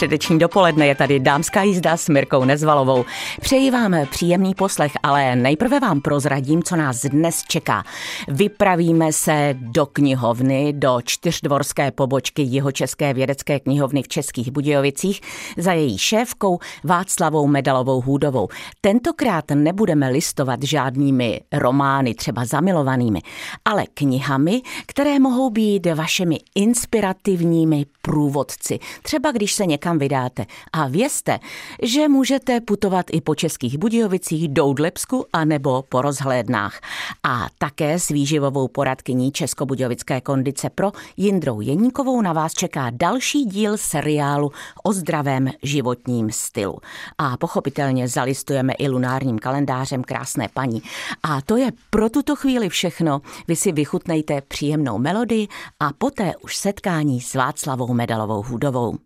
Středeční dopoledne je tady dámská jízda s Mirkou Nezvalovou. Přeji vám příjemný poslech, ale nejprve vám prozradím, co nás dnes čeká. Vypravíme se do knihovny, do čtyřdvorské pobočky Jihočeské vědecké knihovny v Českých Budějovicích za její šéfkou Václavou Medalovou Hůdovou. Tentokrát nebudeme listovat žádnými romány, třeba zamilovanými, ale knihami, které mohou být vašimi inspirativními průvodci. Třeba když se někam vydáte. A vězte, že můžete putovat i po Českých Budějovicích, Doudlepsku a nebo po rozhlédnách. A také s výživovou poradkyní Českobudějovické kondice pro Jindrou Jeníkovou na vás čeká další díl seriálu o zdravém životním stylu. A pochopitelně zalistujeme i lunárním kalendářem krásné paní. A to je pro tuto chvíli všechno. Vy si vychutnejte příjemnou melodii a poté už setkání s Václavou Medalovou Hudovou.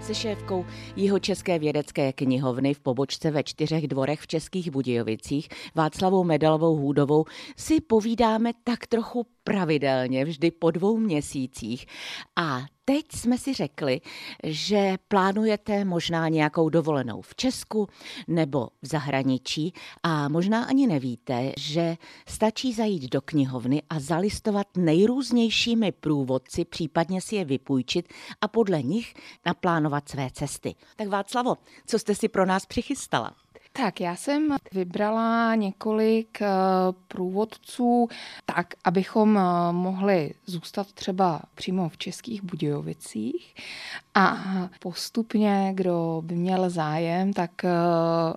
Se šéfkou Jihočeské vědecké knihovny v pobočce ve čtyřech dvorech v Českých Budějovicích Václavou Medalovou Hůdovou si povídáme tak trochu pravidelně, vždy po dvou měsících. A teď jsme si řekli, že plánujete možná nějakou dovolenou v Česku nebo v zahraničí a možná ani nevíte, že stačí zajít do knihovny a zalistovat nejrůznějšími průvodci, případně si je vypůjčit a podle nich naplánovat své cesty. Tak Václavo, co jste si pro nás přichystala? Tak, já jsem vybrala několik eh, průvodců tak, abychom eh, mohli zůstat třeba přímo v Českých Budějovicích a postupně, kdo by měl zájem, tak eh,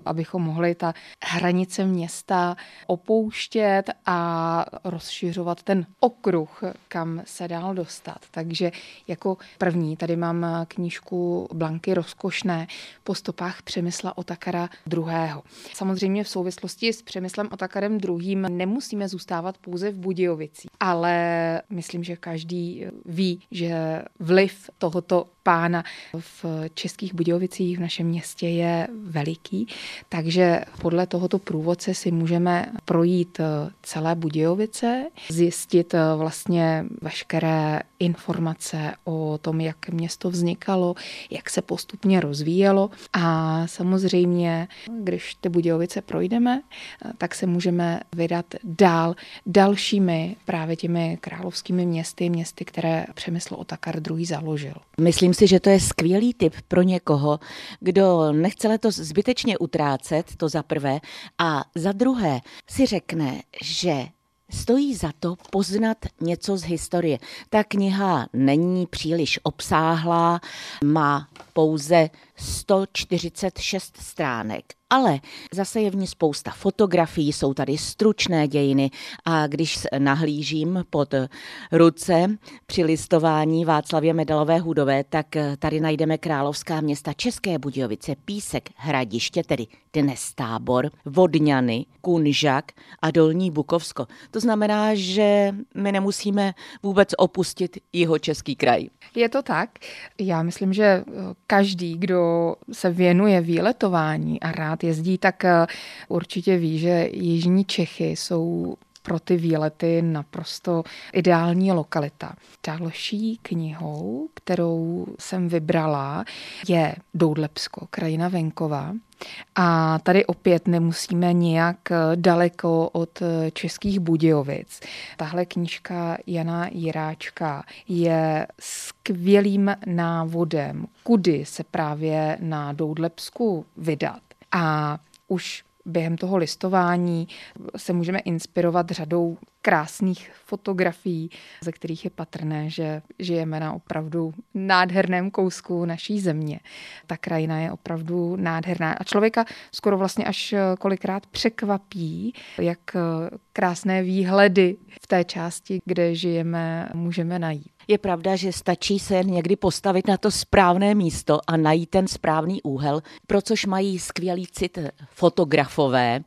abychom mohli ta hranice města opouštět a rozšiřovat ten okruh, kam se dál dostat. Takže jako první tady mám knížku Blanky Rozkošné po stopách Přemysla Otakara druhého druhého. Samozřejmě v souvislosti s Přemyslem Otakarem druhým nemusíme zůstávat pouze v Budějovici, ale myslím, že každý ví, že vliv tohoto pána v Českých Budějovicích v našem městě je veliký, takže podle tohoto průvodce si můžeme projít celé Budějovice, zjistit vlastně veškeré informace o tom, jak město vznikalo, jak se postupně rozvíjelo a samozřejmě, když ty Budějovice projdeme, tak se můžeme vydat dál dalšími právě těmi královskými městy, městy, které Přemysl Otakar II. založil. Myslím si, že to je skvělý tip pro někoho, kdo nechce letos zbytečně utrácet, to za prvé, a za druhé si řekne, že Stojí za to poznat něco z historie. Ta kniha není příliš obsáhlá, má pouze 146 stránek. Ale zase je v ní spousta fotografií, jsou tady stručné dějiny a když nahlížím pod ruce při listování Václavě Medalové hudové, tak tady najdeme královská města České Budějovice, Písek, Hradiště, tedy dnes Tábor, Vodňany, Kunžak a Dolní Bukovsko. To znamená, že my nemusíme vůbec opustit jeho český kraj. Je to tak. Já myslím, že každý, kdo se věnuje výletování a rád jezdí, tak eh, určitě ví, že Jižní Čechy jsou pro ty výlety naprosto ideální lokalita. Další knihou, kterou jsem vybrala, je Doudlepsko, krajina venkova. A tady opět nemusíme nijak eh, daleko od eh, českých Budějovic. Tahle knížka Jana Jiráčka je skvělým návodem, kudy se právě na Doudlepsku vydat. A už během toho listování se můžeme inspirovat řadou krásných fotografií, ze kterých je patrné, že žijeme na opravdu nádherném kousku naší země. Ta krajina je opravdu nádherná a člověka skoro vlastně až kolikrát překvapí, jak krásné výhledy v té části, kde žijeme, můžeme najít. Je pravda, že stačí se někdy postavit na to správné místo a najít ten správný úhel, pro což mají skvělý cit fotografové.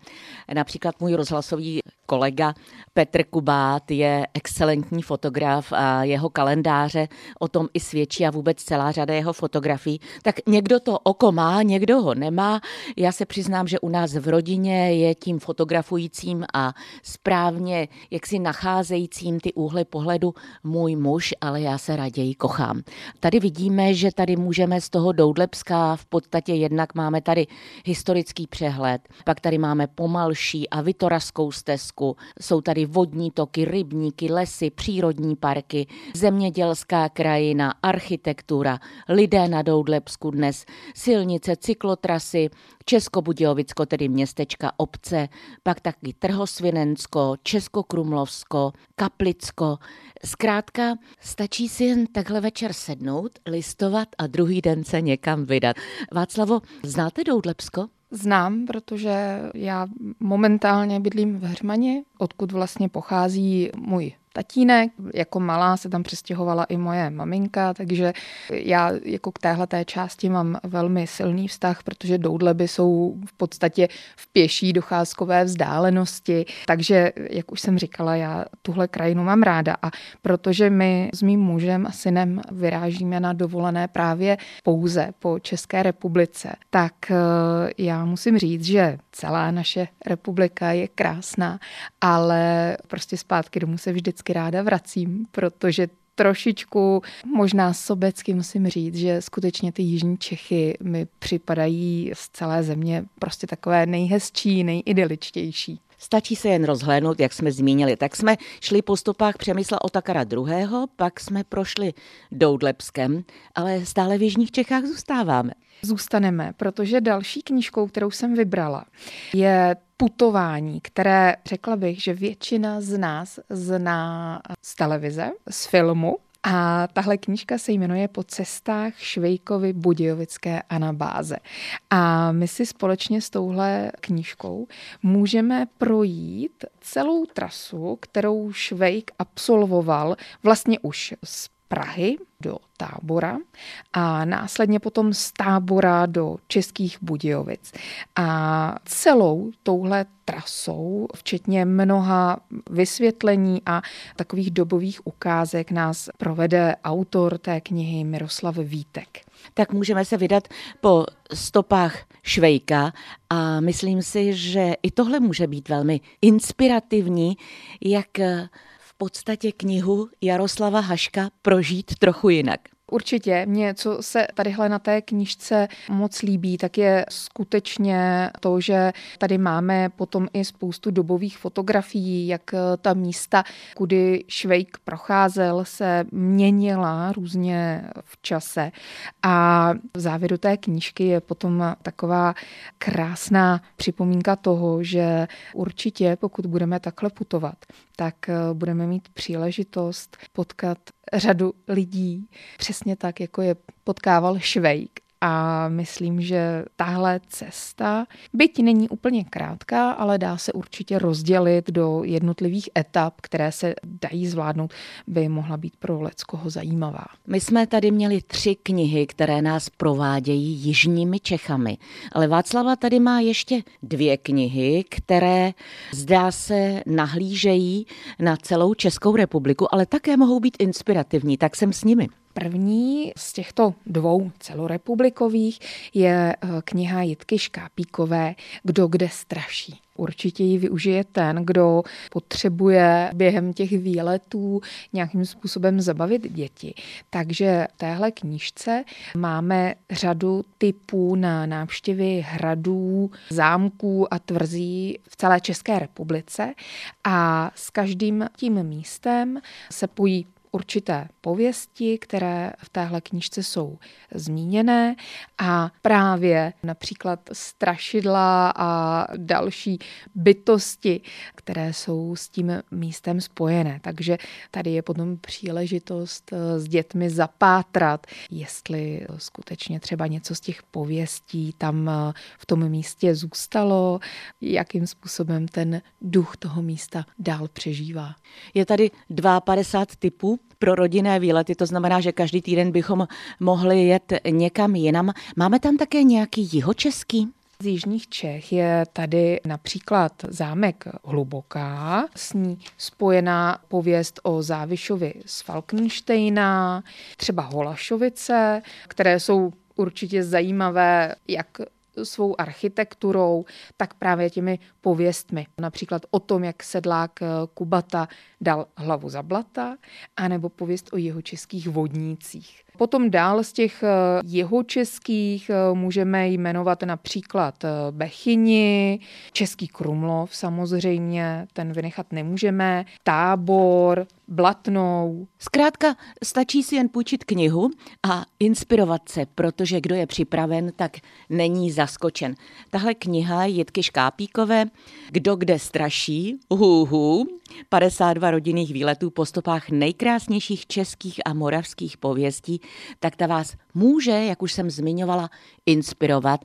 Například můj rozhlasový kolega Petr Kubát je excelentní fotograf a jeho kalendáře o tom i svědčí a vůbec celá řada jeho fotografií. Tak někdo to oko má, někdo ho nemá. Já se přiznám, že u nás v rodině je tím fotografujícím a správně jaksi nacházejícím ty úhly pohledu můj muž, ale já se raději kochám. Tady vidíme, že tady můžeme z toho Doudlepska v podstatě jednak máme tady historický přehled, pak tady máme pomalší a Vitoraskou stezku, jsou tady vodní toky, rybníky, lesy, přírodní parky, zemědělská krajina, architektura, lidé na Doudlepsku dnes, silnice, cyklotrasy, Českobudějovicko, tedy městečka obce, pak taky Trhosvinensko, Českokrumlovsko, Kaplicko. Zkrátka, stačí si jen takhle večer sednout, listovat a druhý den se někam vydat. Václavo, znáte Doudlepsko? Znám, protože já momentálně bydlím v Hřmani, odkud vlastně pochází můj tatínek. Jako malá se tam přestěhovala i moje maminka, takže já jako k téhle té části mám velmi silný vztah, protože doudleby jsou v podstatě v pěší docházkové vzdálenosti. Takže, jak už jsem říkala, já tuhle krajinu mám ráda a protože my s mým mužem a synem vyrážíme na dovolené právě pouze po České republice, tak eh, já musím říct, že celá naše republika je krásná, ale prostě zpátky domů se vždycky ráda vracím, protože trošičku možná sobecky musím říct, že skutečně ty jižní Čechy mi připadají z celé země prostě takové nejhezčí, nejidyličtější. Stačí se jen rozhlédnout, jak jsme zmínili. Tak jsme šli po stopách Přemysla Otakara II., pak jsme prošli Doudlepskem, ale stále v Jižních Čechách zůstáváme. Zůstaneme, protože další knížkou, kterou jsem vybrala, je putování, které řekla bych, že většina z nás zná z televize, z filmu, a tahle knížka se jmenuje Po cestách Švejkovy Budějovické anabáze. A my si společně s touhle knížkou můžeme projít celou trasu, kterou Švejk absolvoval vlastně už z Prahy do tábora a následně potom z tábora do Českých Budějovic. A celou touhle trasou, včetně mnoha vysvětlení a takových dobových ukázek, nás provede autor té knihy Miroslav Vítek. Tak můžeme se vydat po stopách Švejka a myslím si, že i tohle může být velmi inspirativní, jak podstatě knihu Jaroslava Haška prožít trochu jinak. Určitě. Mě, co se tadyhle na té knižce moc líbí, tak je skutečně to, že tady máme potom i spoustu dobových fotografií, jak ta místa, kudy Švejk procházel, se měnila různě v čase. A v závěru té knížky je potom taková krásná připomínka toho, že určitě, pokud budeme takhle putovat, tak budeme mít příležitost potkat řadu lidí, přesně tak, jako je potkával Švejk a myslím, že tahle cesta, byť není úplně krátká, ale dá se určitě rozdělit do jednotlivých etap, které se dají zvládnout, by mohla být pro Leckoho zajímavá. My jsme tady měli tři knihy, které nás provádějí jižními Čechami, ale Václava tady má ještě dvě knihy, které zdá se nahlížejí na celou Českou republiku, ale také mohou být inspirativní, tak jsem s nimi. První z těchto dvou celorepublikových je eh, kniha Jitky Škápíkové Kdo kde straší. Určitě ji využije ten, kdo potřebuje během těch výletů nějakým způsobem zabavit děti. Takže v téhle knížce máme řadu typů na návštěvy hradů, zámků a tvrzí v celé České republice a s každým tím místem se pojí určité pověsti, které v téhle knížce jsou zmíněné a právě například strašidla a další bytosti, které jsou s tím místem spojené. Takže tady je potom příležitost eh, s dětmi zapátrat, jestli skutečně třeba něco z těch pověstí tam eh, v tom místě zůstalo, jakým způsobem ten duch toho místa dál přežívá. Je tady 52 typů pro rodinné výlety, to znamená, že každý týden bychom mohli jet někam jinam. Máme tam také nějaký jihočeský? Z jižních Čech je tady například zámek Hluboká, s ní spojená pověst o Závišovi z Falkensteina, třeba Holašovice, které jsou určitě zajímavé jak svou architekturou, tak právě těmi pověstmi. Například o tom, jak sedlák Kubata dal hlavu za blata, anebo pověst o jeho českých vodnících. Potom dál z těch eh, jeho českých eh, můžeme jmenovat například eh, Bechyni, Český Krumlov samozřejmě, ten vynechat nemůžeme, Tábor, Blatnou. Zkrátka, stačí si jen půjčit knihu a inspirovat se, protože kdo je připraven, tak není zaskočen. Tahle kniha Jitky Škápíkové, Kdo kde straší, hůhů, 52 rodinných výletů po stopách nejkrásnějších českých a moravských pověstí, tak ta vás může, jak už jsem zmiňovala, inspirovat.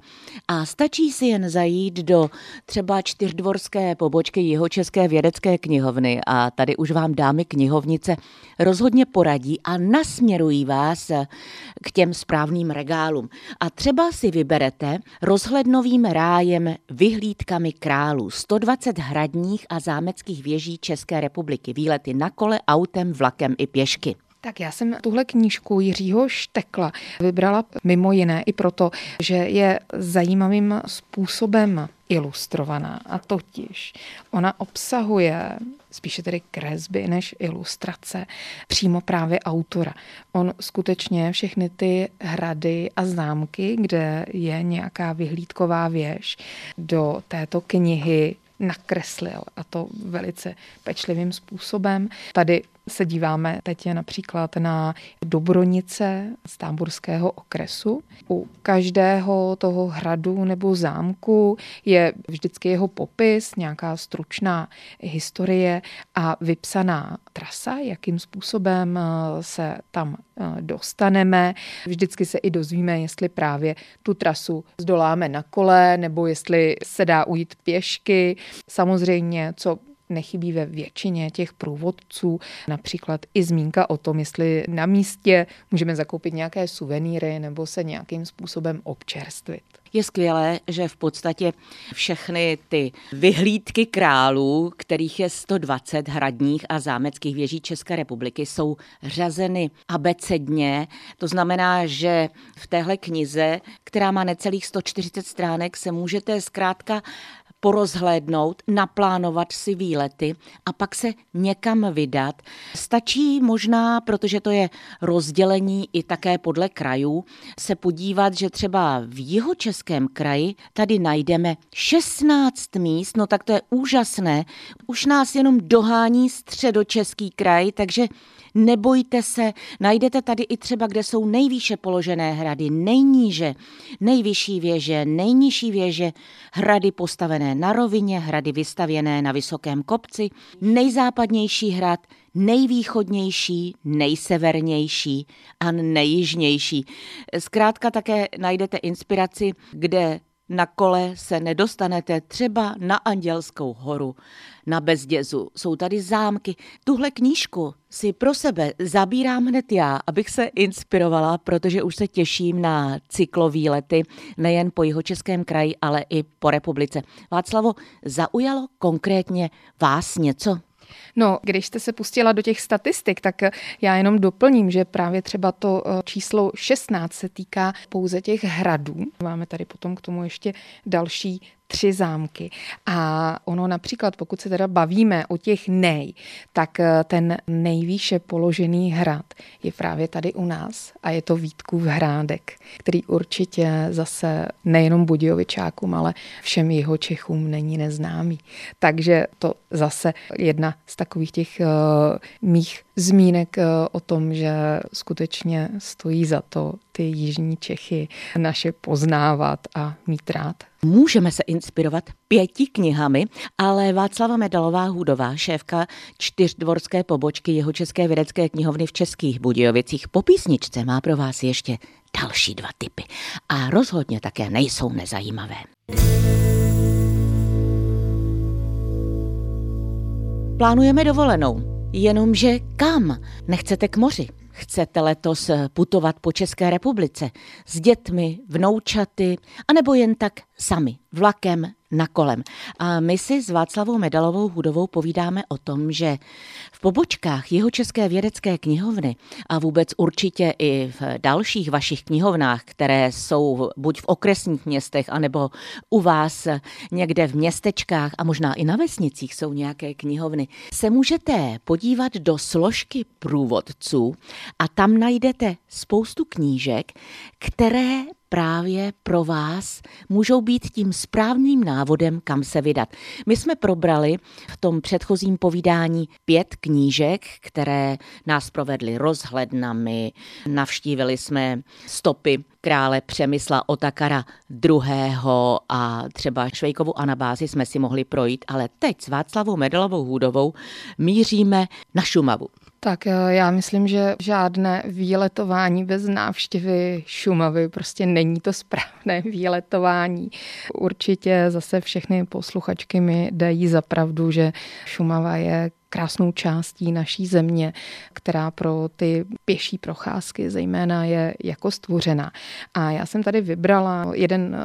A stačí si jen zajít do třeba čtyřdvorské pobočky Jihočeské vědecké knihovny a tady už vám dámy knihovnice rozhodně poradí a nasměrují vás k těm správným regálům. A třeba si vyberete rozhlednovým rájem vyhlídkami králů 120 hradních a zámeckých věží České republiky. Výlety na kole, autem, vlakem i pěšky. Tak já jsem tuhle knížku Jiřího Štekla vybrala mimo jiné i proto, že je zajímavým způsobem ilustrovaná. A totiž ona obsahuje spíše tedy kresby než ilustrace, přímo právě autora. On skutečně všechny ty hrady a zámky, kde je nějaká vyhlídková věž, do této knihy nakreslil a to velice pečlivým způsobem. Tady se díváme teď například na Dobronice z táborského okresu. U každého toho hradu nebo zámku je vždycky jeho popis, nějaká stručná historie a vypsaná trasa, jakým způsobem eh, se tam eh, dostaneme. Vždycky se i dozvíme, jestli právě tu trasu zdoláme na kole, nebo jestli se dá ujít pěšky. Samozřejmě, co nechybí ve většině těch průvodců. Například i zmínka o tom, jestli na místě můžeme zakoupit nějaké suvenýry nebo se nějakým způsobem občerstvit. Je skvělé, že v podstatě všechny ty vyhlídky králů, kterých je 120 hradních a zámeckých věží České republiky, jsou řazeny abecedně. To znamená, že v téhle knize, která má necelých 140 stránek, se můžete zkrátka porozhlédnout, naplánovat si výlety a pak se někam vydat. Stačí možná, protože to je rozdělení i také podle krajů, se podívat, že třeba v jihočeském kraji tady najdeme 16 míst, no tak to je úžasné. Už nás jenom dohání středočeský kraj, takže Nebojte se, najdete tady i třeba, kde jsou nejvýše položené hrady, nejníže, nejvyšší věže, nejnižší věže, hrady postavené na rovině, hrady vystavěné na vysokém kopci, nejzápadnější hrad, nejvýchodnější, nejsevernější a nejjižnější. Zkrátka také najdete inspiraci, kde na kole se nedostanete třeba na Andělskou horu, na Bezdězu. Jsou tady zámky. Tuhle knížku si pro sebe zabírám hned já, abych se inspirovala, protože už se těším na cyklový lety nejen po jihočeském kraji, ale i po republice. Václavo, zaujalo konkrétně vás něco? No, když jste se pustila do těch statistik, tak já jenom doplním, že právě třeba to eh, číslo 16 se týká pouze těch hradů. Máme tady potom k tomu ještě další tři zámky. A ono například, pokud se teda bavíme o těch nej, tak eh, ten nejvýše položený hrad je právě tady u nás a je to Vítkův hrádek, který určitě zase nejenom Budějovičákům, ale všem jeho Čechům není neznámý. Takže to zase jedna z takových těch uh, mých zmínek uh, o tom, že skutečně stojí za to ty jižní Čechy naše poznávat a mít rád. Můžeme se inspirovat pěti knihami, ale Václava Medalová Hudová, šéfka čtyřdvorské pobočky jeho České vědecké knihovny v Českých Budějovicích po písničce má pro vás ještě další dva typy. A rozhodně také nejsou nezajímavé. Plánujeme dovolenou Jenomže kam? Nechcete k moři? Chcete letos putovat po České republice s dětmi, vnoučaty, anebo jen tak sami, vlakem, na kolem. A my si s Václavou Medalovou Hudovou povídáme o tom, že v pobočkách jeho České vědecké knihovny a vůbec určitě i v dalších vašich knihovnách, které jsou buď v okresních městech, anebo u vás někde v městečkách a možná i na vesnicích jsou nějaké knihovny, se můžete podívat do složky průvodců a tam najdete spoustu knížek, které právě pro vás můžou být tím správným návodem, kam se vydat. My jsme probrali v tom předchozím povídání pět knížek, které nás provedly rozhlednami, navštívili jsme stopy krále Přemysla Otakara II. a třeba Švejkovu anabázi jsme si mohli projít, ale teď s Václavou Medalovou Hůdovou míříme na Šumavu. Tak eh, já myslím, že žádné výletování bez návštěvy Šumavy prostě není to správné výletování. Určitě zase všechny posluchačky mi dají za pravdu, že Šumava je krásnou částí naší země, která pro ty pěší procházky zejména je jako stvořená. A já jsem tady vybrala jeden eh,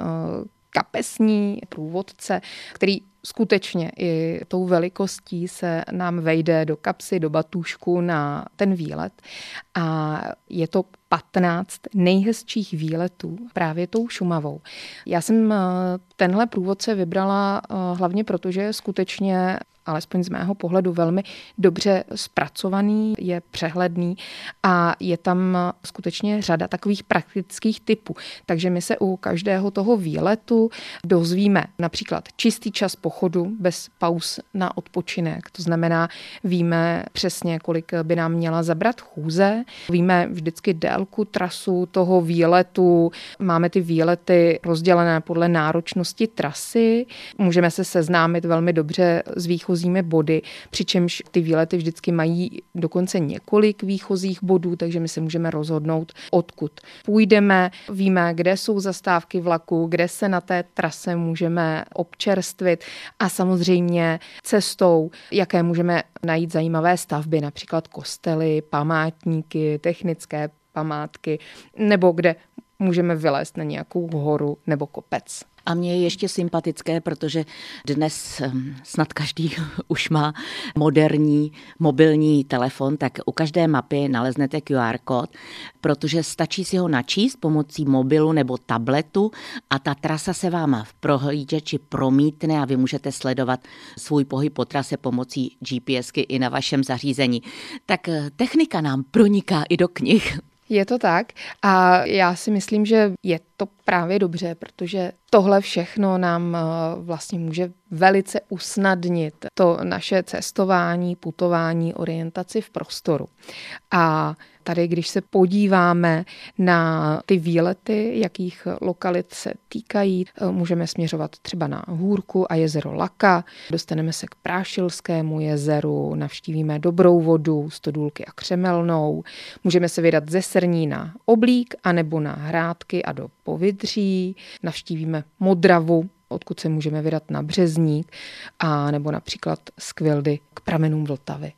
kapesní průvodce, který skutečně i tou velikostí se nám vejde do kapsy, do batušku na ten výlet. A je to 15 nejhezčích výletů právě tou Šumavou. Já jsem eh, tenhle průvodce vybrala eh, hlavně proto, že je skutečně alespoň z mého pohledu velmi dobře zpracovaný, je přehledný a je tam skutečně řada takových praktických typů. Takže my se u každého toho výletu dozvíme například čistý čas pochodu bez pauz na odpočinek. To znamená, víme přesně, kolik by nám měla zabrat chůze, víme vždycky délku trasu toho výletu, máme ty výlety rozdělené podle náročnosti trasy, můžeme se seznámit velmi dobře s východem výchozími body, přičemž ty výlety vždycky mají dokonce několik výchozích bodů, takže my se můžeme rozhodnout, odkud půjdeme. Víme, kde jsou zastávky vlaku, kde se na té trase můžeme občerstvit a samozřejmě cestou, jaké můžeme najít zajímavé stavby, například kostely, památníky, technické památky, nebo kde můžeme vylézt na nějakou horu nebo kopec. A mě je ještě sympatické, protože dnes snad každý už má moderní mobilní telefon, tak u každé mapy naleznete QR kód, protože stačí si ho načíst pomocí mobilu nebo tabletu a ta trasa se vám v prohlížeči promítne a vy můžete sledovat svůj pohyb po trase pomocí GPSky i na vašem zařízení. Tak eh, technika nám proniká i do knih. Je to tak a já si myslím, že je to právě dobře, protože tohle všechno nám eh, vlastně může velice usnadnit to naše cestování, putování, orientaci v prostoru. A tady, když se podíváme na ty výlety, jakých lokalit se týkají, eh, můžeme směřovat třeba na Hůrku a jezero Laka, dostaneme se k Prášilskému jezeru, navštívíme Dobrou vodu, Stodůlky a Křemelnou, můžeme se vydat ze Srní na Oblík anebo na Hrádky a do Povidří, navštívíme Modravu, odkud se můžeme vydat na Březník, a nebo například z Kvildy k pramenům Vltavy.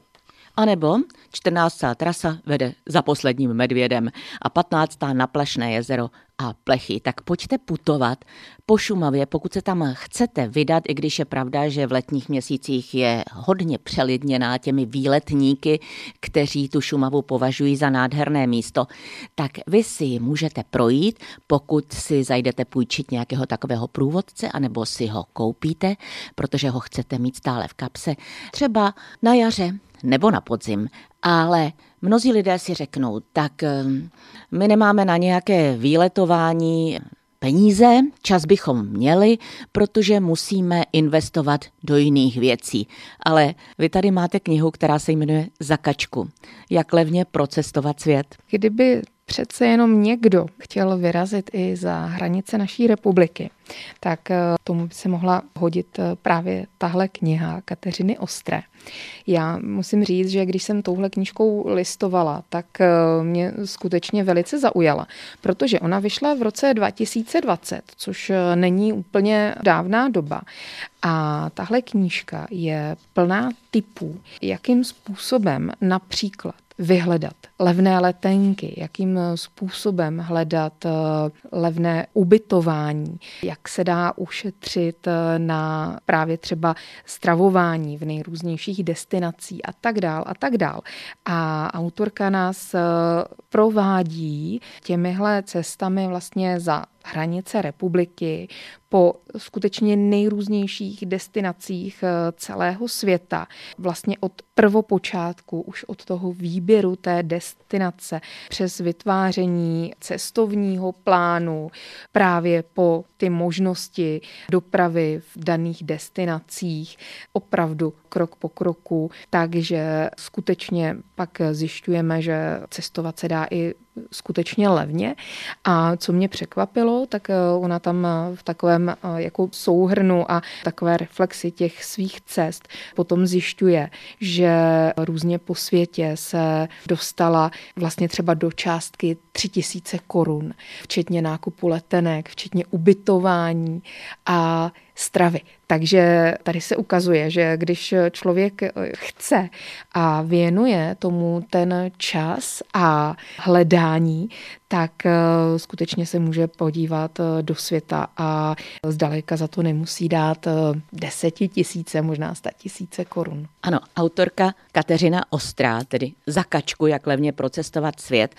A nebo 14. trasa vede za posledním medvědem a 15. na Plešné jezero a plechy. Tak pojďte putovat po Šumavě, pokud se tam chcete vydat, i když je pravda, že v letních měsících je hodně přelidněná těmi výletníky, kteří tu Šumavu považují za nádherné místo, tak vy si můžete projít, pokud si zajdete půjčit nějakého takového průvodce, anebo si ho koupíte, protože ho chcete mít stále v kapse, třeba na jaře nebo na podzim. Ale mnozí lidé si řeknou, tak ehm, my nemáme na nějaké výletování peníze, čas bychom měli, protože musíme investovat do jiných věcí. Ale vy tady máte knihu, která se jmenuje Zakačku. Jak levně procestovat svět? Kdyby přece jenom někdo chtěl vyrazit i za hranice naší republiky, tak eh, tomu by se mohla hodit eh, právě tahle kniha Kateřiny Ostré. Já musím říct, že když jsem touhle knížkou listovala, tak eh, mě skutečně velice zaujala, protože ona vyšla v roce 2020, což není úplně dávná doba. A tahle knížka je plná typů, jakým způsobem například vyhledat levné letenky, jakým způsobem hledat eh, levné ubytování, jak se dá ušetřit eh, na právě třeba stravování v nejrůznějších destinacích a tak dál a tak dál. A autorka nás eh, provádí těmihle cestami vlastně za hranice republiky, po skutečně nejrůznějších destinacích eh, celého světa. Vlastně od prvopočátku, už od toho výběru té destinace, přes vytváření cestovního plánu, právě po ty možnosti dopravy v daných destinacích, opravdu krok po kroku, takže skutečně pak zjišťujeme, že cestovat se dá i skutečně levně. A co mě překvapilo, tak eh, ona tam eh, v takovém eh, jako souhrnu a takové reflexi těch svých cest potom zjišťuje, že různě po světě se dostala vlastně třeba do částky 3000 korun, včetně nákupu letenek, včetně ubytování a stravy. Takže tady se ukazuje, že když člověk chce a věnuje tomu ten čas a hledání, tak eh, skutečně se může podívat eh, do světa a zdaleka za to nemusí dát eh, desetitisíce, možná sta tisíce korun. Ano, autorka Kateřina Ostrá, tedy zakačku, jak levně procestovat svět,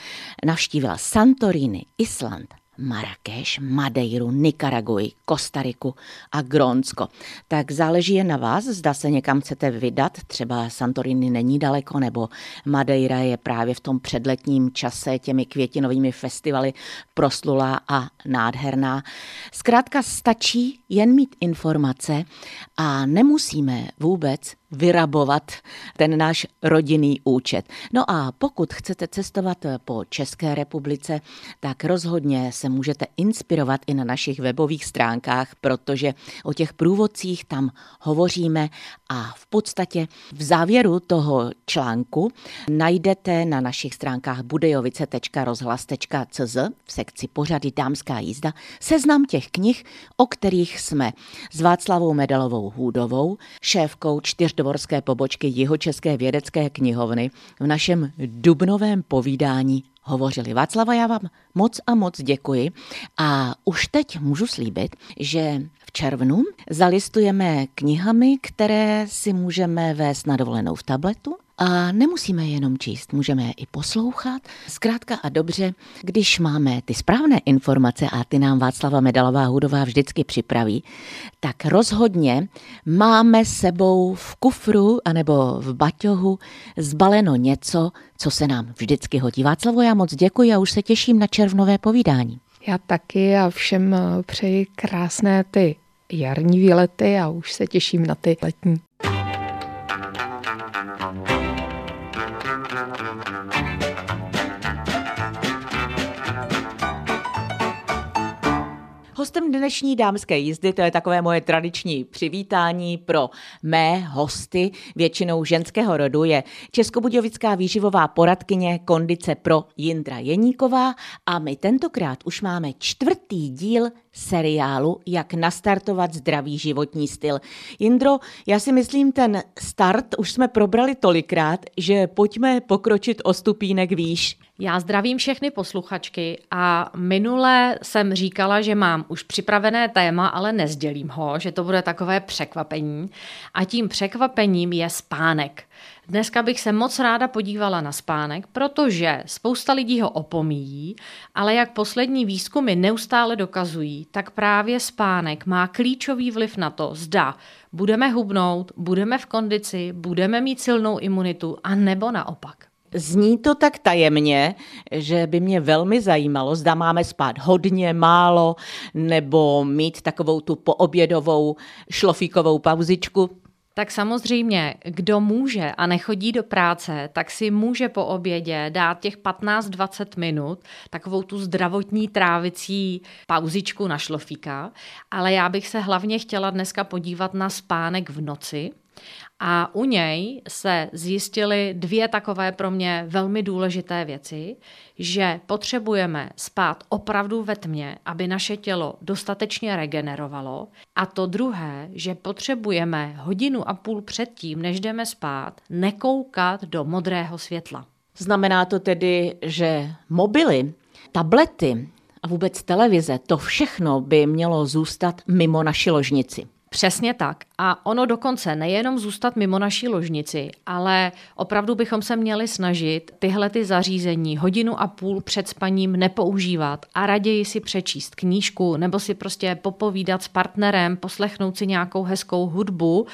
navštívila Santorini, Island, Marrakeš, Madeiru, Nikaraguji, Kostariku a Grónsko. Tak záleží je na vás, zda se někam chcete vydat, třeba Santorini není daleko, nebo Madeira je právě v tom předletním čase těmi květinovými festivaly proslulá a nádherná. Zkrátka stačí jen mít informace a nemusíme vůbec vyrabovat ten náš rodinný účet. No a pokud chcete cestovat po České republice, tak rozhodně se můžete inspirovat i na našich webových stránkách, protože o těch průvodcích tam hovoříme a v podstatě v závěru toho článku najdete na našich stránkách budejovice.rozhlas.cz v sekci pořady Dámská jízda seznam těch knih, o kterých jsme s Václavou Medalovou Hůdovou, šéfkou čtyř dvorské pobočky Jihočeské vědecké knihovny v našem dubnovém povídání hovořili. Václava, já vám moc a moc děkuji a už teď můžu slíbit, že v červnu zalistujeme knihami, které si můžeme vést na dovolenou v tabletu a nemusíme jenom číst, můžeme je i poslouchat. Zkrátka a dobře, když máme ty správné informace a ty nám Václava Medalová Hudová vždycky připraví, tak rozhodně máme sebou v kufru anebo v baťohu zbaleno něco, co se nám vždycky hodí. Václavo, já moc děkuji a už se těším na červnové povídání. Já taky a všem přeji krásné ty jarní výlety a už se těším na ty letní. Hostem dnešní dámské jízdy, to je takové moje tradiční přivítání pro mé hosty, většinou ženského rodu, je Českobudějovická výživová poradkyně kondice pro Jindra Jeníková a my tentokrát už máme čtvrtý díl seriálu Jak nastartovat zdravý životní styl. Jindro, já si myslím, ten start už jsme probrali tolikrát, že pojďme pokročit o stupínek výš. Já zdravím všechny posluchačky a minule jsem říkala, že mám už připravené téma, ale nezdělím ho, že to bude takové překvapení. A tím překvapením je spánek. Dneska bych se moc ráda podívala na spánek, protože spousta lidí ho opomíjí, ale jak poslední výzkumy neustále dokazují, tak právě spánek má klíčový vliv na to, zda budeme hubnout, budeme v kondici, budeme mít silnou imunitu a nebo naopak. Zní to tak tajemně, že by mě velmi zajímalo, zda máme spát hodně, málo, nebo mít takovou tu poobědovou šlofíkovou pauzičku. Tak samozřejmě, kdo může a nechodí do práce, tak si může po obědě dát těch 15-20 minut, takovou tu zdravotní trávicí pauzičku na šlofíka, ale já bych se hlavně chtěla dneska podívat na spánek v noci a u něj se zjistily dvě takové pro mě velmi důležité věci, že potřebujeme spát opravdu ve tmě, aby naše tělo dostatečně regenerovalo. A to druhé, že potřebujeme hodinu a půl předtím, než jdeme spát, nekoukat do modrého světla. Znamená to tedy, že mobily, tablety a vůbec televize, to všechno by mělo zůstat mimo naši ložnici. Přesně tak. A ono dokonce nejenom zůstat mimo naší ložnici, ale opravdu bychom se měli snažit tyhle ty zařízení hodinu a půl před spaním nepoužívat a raději si přečíst knížku nebo si prostě popovídat s partnerem, poslechnout si nějakou hezkou hudbu,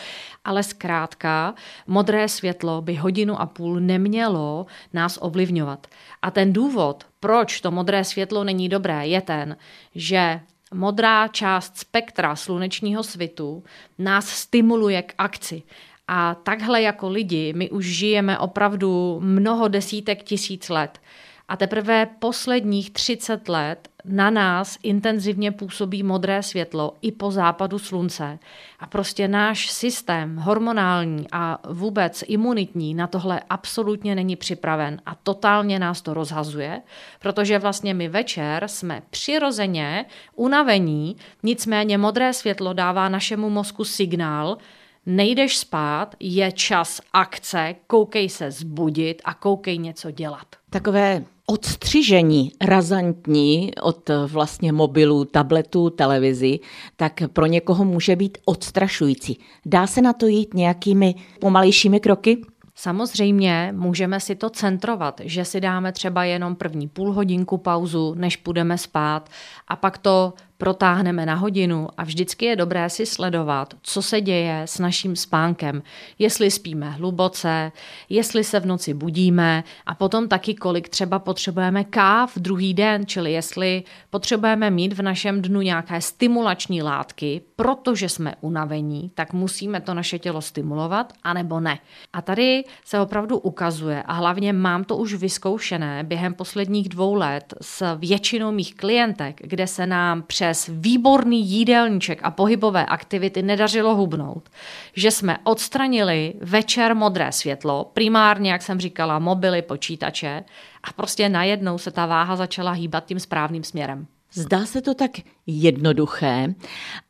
ale zkrátka modré světlo by hodinu a půl nemělo nás ovlivňovat. A ten důvod, proč to modré světlo není dobré, je ten, že modrá část spektra slunečního svitu nás stimuluje k akci. A takhle jako lidi my už žijeme opravdu mnoho desítek tisíc let. A teprve posledních 30 let na nás intenzivně působí modré světlo i po západu slunce. A prostě náš systém hormonální a vůbec imunitní na tohle absolutně není připraven a totálně nás to rozhazuje, protože vlastně my večer jsme přirozeně unavení, nicméně modré světlo dává našemu mozku signál, nejdeš spát, je čas akce, koukej se zbudit a koukej něco dělat. Takové odstřižení razantní od vlastně mobilů, tabletů, televizi, tak pro někoho může být odstrašující. Dá se na to jít nějakými pomalejšími kroky? Samozřejmě můžeme si to centrovat, že si dáme třeba jenom první půl hodinku pauzu, než půjdeme spát a pak to protáhneme na hodinu a vždycky je dobré si sledovat, co se děje s naším spánkem, jestli spíme hluboce, jestli se v noci budíme a potom taky, kolik třeba potřebujeme káv druhý den, čili jestli potřebujeme mít v našem dnu nějaké stimulační látky, protože jsme unavení, tak musíme to naše tělo stimulovat, anebo ne. A tady se opravdu ukazuje, a hlavně mám to už vyzkoušené během posledních dvou let s většinou mých klientek, kde se nám přes přes výborný jídelníček a pohybové aktivity nedařilo hubnout, že jsme odstranili večer modré světlo, primárně, jak jsem říkala, mobily, počítače a prostě najednou se ta váha začala hýbat tím správným směrem. Zdá se to tak jednoduché,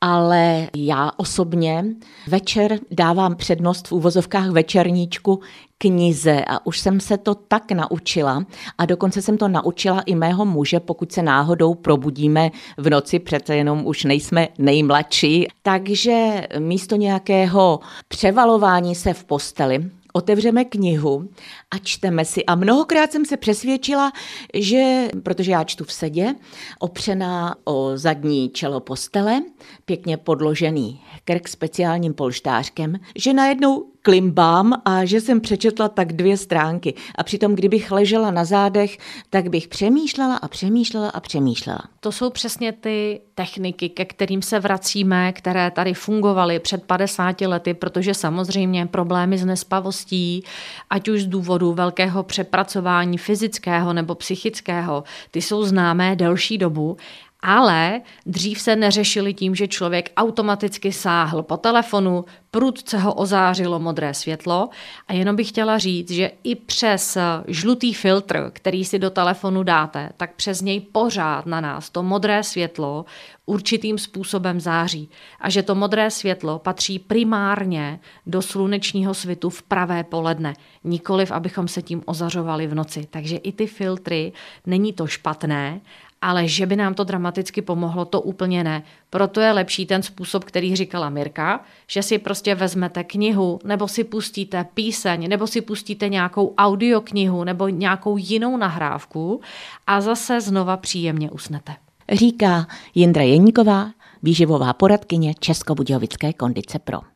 ale já osobně večer dávám přednost v úvozovkách večerníčku knize a už jsem se to tak naučila a dokonce jsem to naučila i mého muže, pokud se náhodou probudíme v noci, přece jenom už nejsme nejmladší. Takže místo nějakého převalování se v posteli, otevřeme knihu a čteme si. A mnohokrát jsem se přesvědčila, že, protože já čtu v sedě, opřená o zadní čelo postele, pěkně podložený krk speciálním polštářkem, že najednou klimbám a že jsem přečetla tak dvě stránky. A přitom, kdybych ležela na zádech, tak bych přemýšlela a přemýšlela a přemýšlela. To jsou přesně ty techniky, ke kterým se vracíme, které tady fungovaly před 50 lety, protože samozřejmě problémy s nespavostí, ať už z důvodu velkého přepracování fyzického nebo psychického, ty jsou známé delší dobu ale dřív se neřešili tím, že člověk automaticky sáhl po telefonu, prudce ho ozářilo modré světlo a jenom bych chtěla říct, že i přes žlutý filtr, který si do telefonu dáte, tak přes něj pořád na nás to modré světlo určitým způsobem září a že to modré světlo patří primárně do slunečního svitu v pravé poledne, nikoliv abychom se tím ozařovali v noci. Takže i ty filtry, není to špatné, ale že by nám to dramaticky pomohlo, to úplně ne. Proto je lepší ten způsob, který říkala Mirka, že si prostě vezmete knihu, nebo si pustíte píseň, nebo si pustíte nějakou audioknihu, nebo nějakou jinou nahrávku a zase znova příjemně usnete. Říká Jindra Jeníková, výživová poradkyně Českobudějovické kondice Pro.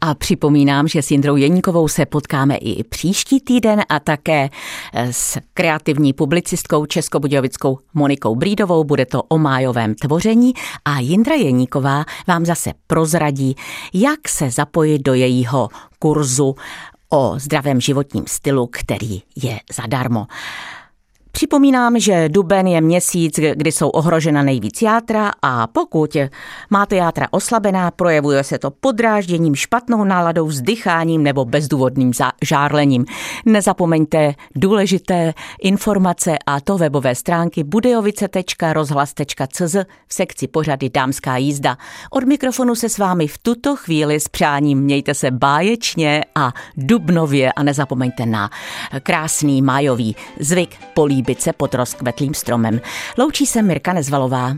A připomínám, že s Jindrou Jeníkovou se potkáme i příští týden a také s kreativní publicistkou českobudějovickou Monikou Brídovou. Bude to o májovém tvoření a Jindra Jeníková vám zase prozradí, jak se zapojit do jejího kurzu o zdravém životním stylu, který je zadarmo. Připomínám, že duben je měsíc, kdy jsou ohrožena nejvíc játra a pokud máte játra oslabená, projevuje se to podrážděním, špatnou náladou, vzdycháním nebo bezdůvodným žárlením. Nezapomeňte důležité informace a to webové stránky budejovice.rozhlas.cz v sekci pořady Dámská jízda. Od mikrofonu se s vámi v tuto chvíli s přáním mějte se báječně a dubnově a nezapomeňte na krásný májový zvyk políbit Bice pod rozkvetlým stromem. Loučí se Mirka Nezvalová.